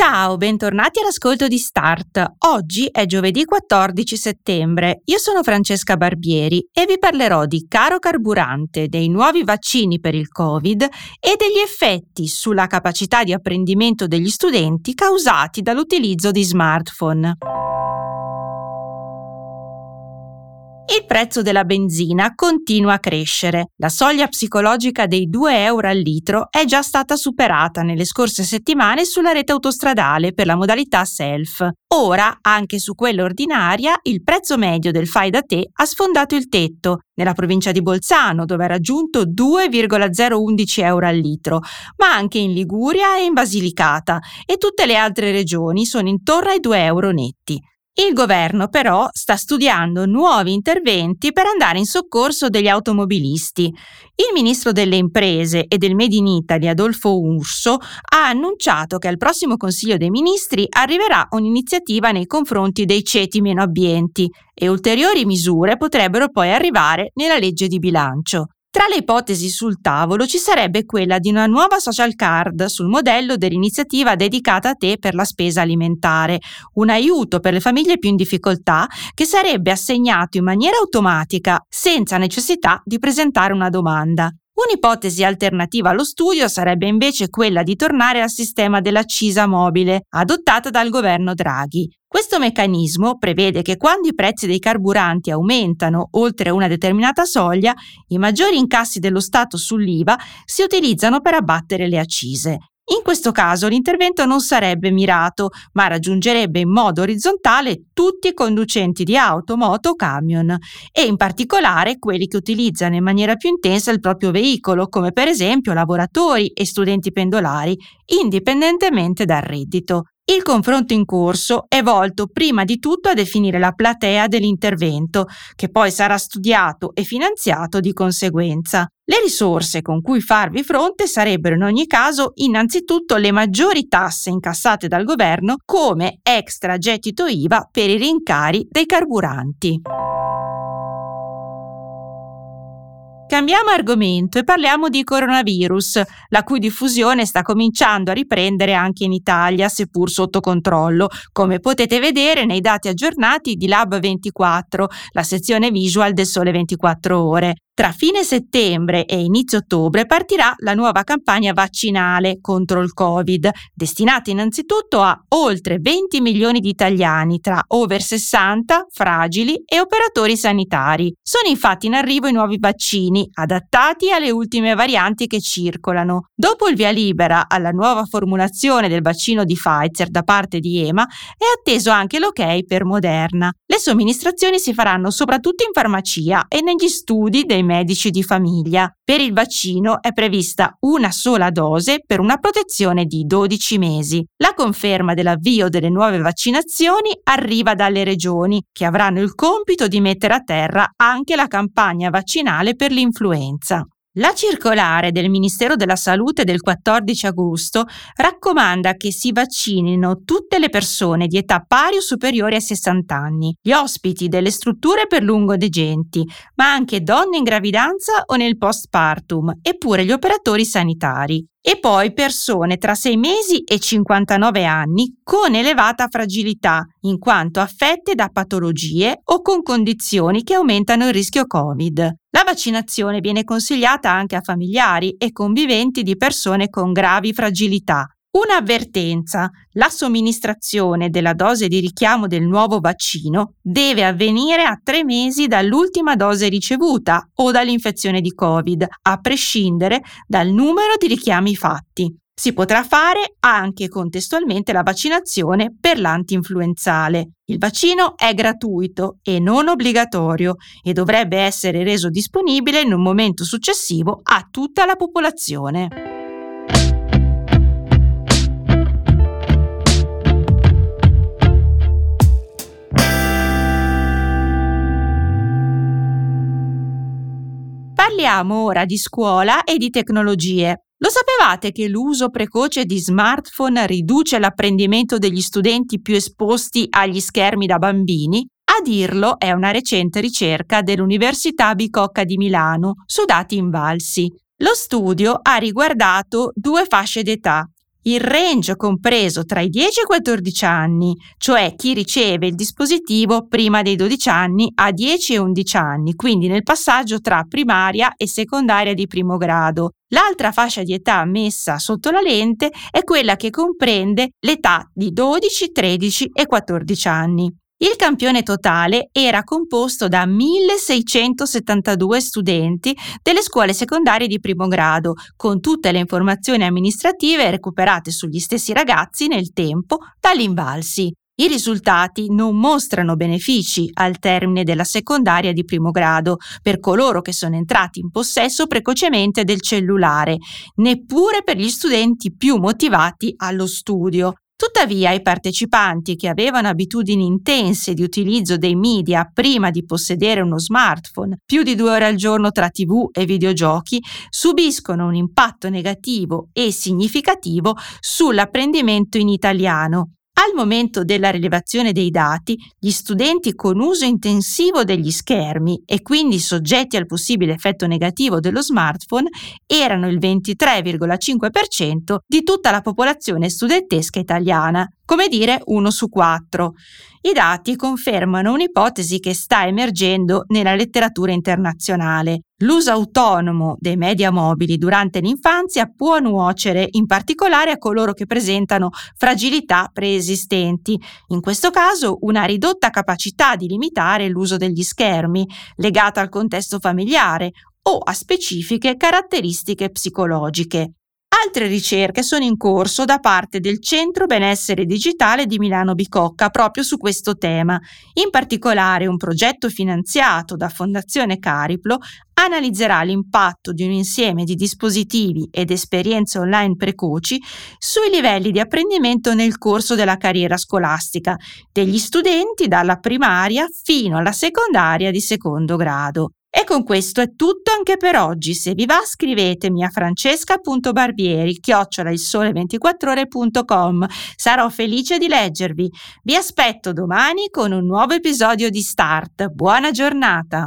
Ciao, bentornati all'ascolto di Start. Oggi è giovedì 14 settembre. Io sono Francesca Barbieri e vi parlerò di caro carburante, dei nuovi vaccini per il Covid e degli effetti sulla capacità di apprendimento degli studenti causati dall'utilizzo di smartphone. Prezzo della benzina continua a crescere. La soglia psicologica dei 2 euro al litro è già stata superata nelle scorse settimane sulla rete autostradale per la modalità self. Ora, anche su quella ordinaria, il prezzo medio del fai da te ha sfondato il tetto, nella provincia di Bolzano, dove ha raggiunto 2,011 euro al litro, ma anche in Liguria e in Basilicata, e tutte le altre regioni sono intorno ai 2 euro netti. Il governo però sta studiando nuovi interventi per andare in soccorso degli automobilisti. Il ministro delle imprese e del Made in Italy, Adolfo Urso, ha annunciato che al prossimo Consiglio dei Ministri arriverà un'iniziativa nei confronti dei ceti meno abbienti e ulteriori misure potrebbero poi arrivare nella legge di bilancio. Tra le ipotesi sul tavolo ci sarebbe quella di una nuova social card sul modello dell'iniziativa dedicata a te per la spesa alimentare, un aiuto per le famiglie più in difficoltà che sarebbe assegnato in maniera automatica senza necessità di presentare una domanda. Un'ipotesi alternativa allo studio sarebbe invece quella di tornare al sistema dell'accisa mobile, adottata dal governo Draghi. Questo meccanismo prevede che quando i prezzi dei carburanti aumentano oltre una determinata soglia, i maggiori incassi dello Stato sull'IVA si utilizzano per abbattere le accise. In questo caso l'intervento non sarebbe mirato, ma raggiungerebbe in modo orizzontale tutti i conducenti di auto, moto o camion e in particolare quelli che utilizzano in maniera più intensa il proprio veicolo, come per esempio lavoratori e studenti pendolari, indipendentemente dal reddito. Il confronto in corso è volto prima di tutto a definire la platea dell'intervento, che poi sarà studiato e finanziato di conseguenza. Le risorse con cui farvi fronte sarebbero in ogni caso innanzitutto le maggiori tasse incassate dal governo come extra gettito IVA per i rincari dei carburanti. Cambiamo argomento e parliamo di coronavirus, la cui diffusione sta cominciando a riprendere anche in Italia, seppur sotto controllo, come potete vedere nei dati aggiornati di Lab24, la sezione visual del Sole 24 ore. Tra fine settembre e inizio ottobre partirà la nuova campagna vaccinale contro il Covid, destinata innanzitutto a oltre 20 milioni di italiani tra over 60, fragili e operatori sanitari. Sono infatti in arrivo i nuovi vaccini, adattati alle ultime varianti che circolano. Dopo il via libera alla nuova formulazione del vaccino di Pfizer da parte di EMA, è atteso anche l'ok per Moderna. Le somministrazioni si faranno soprattutto in farmacia e negli studi dei medici di famiglia. Per il vaccino è prevista una sola dose per una protezione di 12 mesi. La conferma dell'avvio delle nuove vaccinazioni arriva dalle regioni, che avranno il compito di mettere a terra anche la campagna vaccinale per l'influenza. La circolare del Ministero della Salute del 14 agosto raccomanda che si vaccinino tutte le persone di età pari o superiore a 60 anni, gli ospiti delle strutture per lungodegenti, ma anche donne in gravidanza o nel postpartum, eppure gli operatori sanitari e poi persone tra 6 mesi e 59 anni con elevata fragilità, in quanto affette da patologie o con condizioni che aumentano il rischio Covid. La vaccinazione viene consigliata anche a familiari e conviventi di persone con gravi fragilità, Un'avvertenza. La somministrazione della dose di richiamo del nuovo vaccino deve avvenire a tre mesi dall'ultima dose ricevuta o dall'infezione di Covid, a prescindere dal numero di richiami fatti. Si potrà fare anche contestualmente la vaccinazione per l'antinfluenzale. Il vaccino è gratuito e non obbligatorio e dovrebbe essere reso disponibile in un momento successivo a tutta la popolazione. Parliamo ora di scuola e di tecnologie. Lo sapevate che l'uso precoce di smartphone riduce l'apprendimento degli studenti più esposti agli schermi da bambini? A dirlo è una recente ricerca dell'Università Bicocca di Milano su dati invalsi. Lo studio ha riguardato due fasce d'età, il range compreso tra i 10 e i 14 anni, cioè chi riceve il dispositivo prima dei 12 anni a 10 e 11 anni, quindi nel passaggio tra primaria e secondaria di primo grado. L'altra fascia di età messa sotto la lente è quella che comprende l'età di 12, 13 e 14 anni. Il campione totale era composto da 1672 studenti delle scuole secondarie di primo grado, con tutte le informazioni amministrative recuperate sugli stessi ragazzi nel tempo dagli invalsi. I risultati non mostrano benefici al termine della secondaria di primo grado per coloro che sono entrati in possesso precocemente del cellulare, neppure per gli studenti più motivati allo studio. Tuttavia i partecipanti che avevano abitudini intense di utilizzo dei media prima di possedere uno smartphone, più di due ore al giorno tra tv e videogiochi, subiscono un impatto negativo e significativo sull'apprendimento in italiano al momento della rilevazione dei dati, gli studenti con uso intensivo degli schermi e quindi soggetti al possibile effetto negativo dello smartphone erano il 23,5% di tutta la popolazione studentesca italiana come dire uno su quattro. I dati confermano un'ipotesi che sta emergendo nella letteratura internazionale. L'uso autonomo dei media mobili durante l'infanzia può nuocere in particolare a coloro che presentano fragilità preesistenti, in questo caso una ridotta capacità di limitare l'uso degli schermi, legata al contesto familiare o a specifiche caratteristiche psicologiche. Altre ricerche sono in corso da parte del Centro Benessere Digitale di Milano Bicocca proprio su questo tema. In particolare un progetto finanziato da Fondazione Cariplo analizzerà l'impatto di un insieme di dispositivi ed esperienze online precoci sui livelli di apprendimento nel corso della carriera scolastica degli studenti dalla primaria fino alla secondaria di secondo grado. E con questo è tutto anche per oggi. Se vi va scrivetemi a francesca.barbieri chiocciola il sole 24ore.com. Sarò felice di leggervi. Vi aspetto domani con un nuovo episodio di Start. Buona giornata!